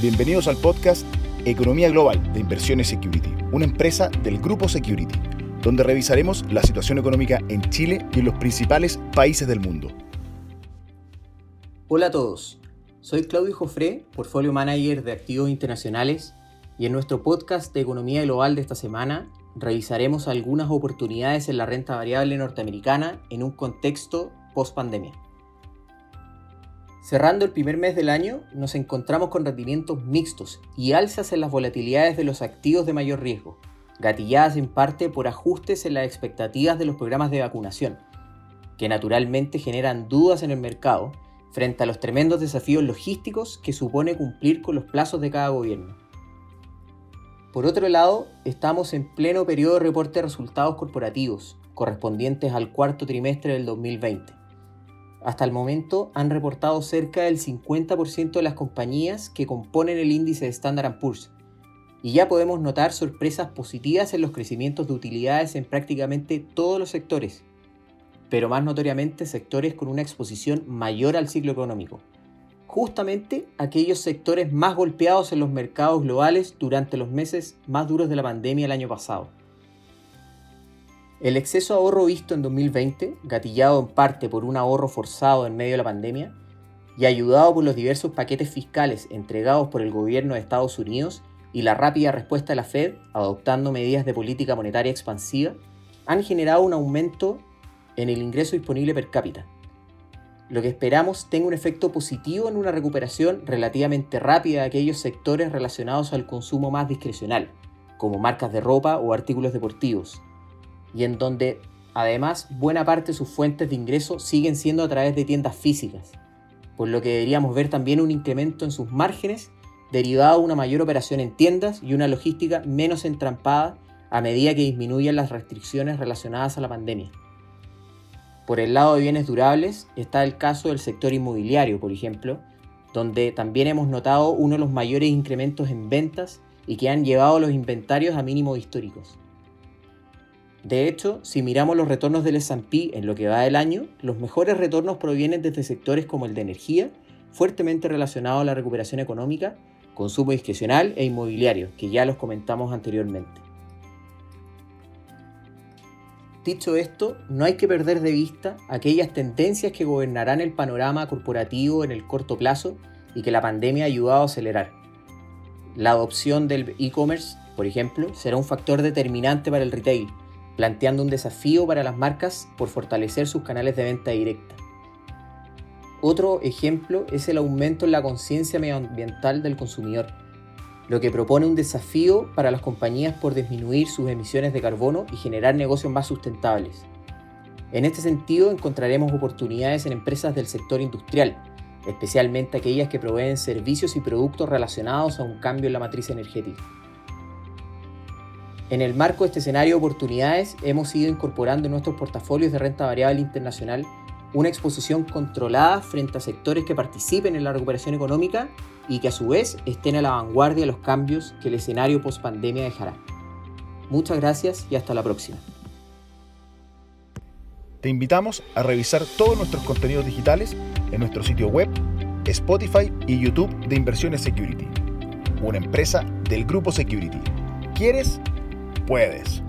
Bienvenidos al podcast Economía Global de Inversiones Security, una empresa del grupo Security, donde revisaremos la situación económica en Chile y en los principales países del mundo. Hola a todos, soy Claudio Jofré, Portfolio Manager de Activos Internacionales, y en nuestro podcast de Economía Global de esta semana revisaremos algunas oportunidades en la renta variable norteamericana en un contexto post-pandemia. Cerrando el primer mes del año, nos encontramos con rendimientos mixtos y alzas en las volatilidades de los activos de mayor riesgo, gatilladas en parte por ajustes en las expectativas de los programas de vacunación, que naturalmente generan dudas en el mercado frente a los tremendos desafíos logísticos que supone cumplir con los plazos de cada gobierno. Por otro lado, estamos en pleno periodo de reporte de resultados corporativos, correspondientes al cuarto trimestre del 2020 hasta el momento han reportado cerca del 50% de las compañías que componen el índice de Standard Poor's. Y ya podemos notar sorpresas positivas en los crecimientos de utilidades en prácticamente todos los sectores, pero más notoriamente sectores con una exposición mayor al ciclo económico. Justamente aquellos sectores más golpeados en los mercados globales durante los meses más duros de la pandemia el año pasado. El exceso ahorro visto en 2020, gatillado en parte por un ahorro forzado en medio de la pandemia y ayudado por los diversos paquetes fiscales entregados por el gobierno de Estados Unidos y la rápida respuesta de la Fed adoptando medidas de política monetaria expansiva, han generado un aumento en el ingreso disponible per cápita, lo que esperamos tenga un efecto positivo en una recuperación relativamente rápida de aquellos sectores relacionados al consumo más discrecional, como marcas de ropa o artículos deportivos, y en donde además buena parte de sus fuentes de ingreso siguen siendo a través de tiendas físicas, por lo que deberíamos ver también un incremento en sus márgenes derivado de una mayor operación en tiendas y una logística menos entrampada a medida que disminuyan las restricciones relacionadas a la pandemia. Por el lado de bienes durables está el caso del sector inmobiliario, por ejemplo, donde también hemos notado uno de los mayores incrementos en ventas y que han llevado los inventarios a mínimos históricos. De hecho, si miramos los retornos del S&P en lo que va del año, los mejores retornos provienen desde sectores como el de energía, fuertemente relacionado a la recuperación económica, consumo discrecional e inmobiliario, que ya los comentamos anteriormente. Dicho esto, no hay que perder de vista aquellas tendencias que gobernarán el panorama corporativo en el corto plazo y que la pandemia ha ayudado a acelerar. La adopción del e-commerce, por ejemplo, será un factor determinante para el retail, planteando un desafío para las marcas por fortalecer sus canales de venta directa. Otro ejemplo es el aumento en la conciencia medioambiental del consumidor, lo que propone un desafío para las compañías por disminuir sus emisiones de carbono y generar negocios más sustentables. En este sentido encontraremos oportunidades en empresas del sector industrial, especialmente aquellas que proveen servicios y productos relacionados a un cambio en la matriz energética. En el marco de este escenario de oportunidades, hemos ido incorporando en nuestros portafolios de renta variable internacional una exposición controlada frente a sectores que participen en la recuperación económica y que a su vez estén a la vanguardia de los cambios que el escenario post-pandemia dejará. Muchas gracias y hasta la próxima. Te invitamos a revisar todos nuestros contenidos digitales en nuestro sitio web, Spotify y YouTube de Inversiones Security, una empresa del grupo Security. ¿Quieres? Puedes.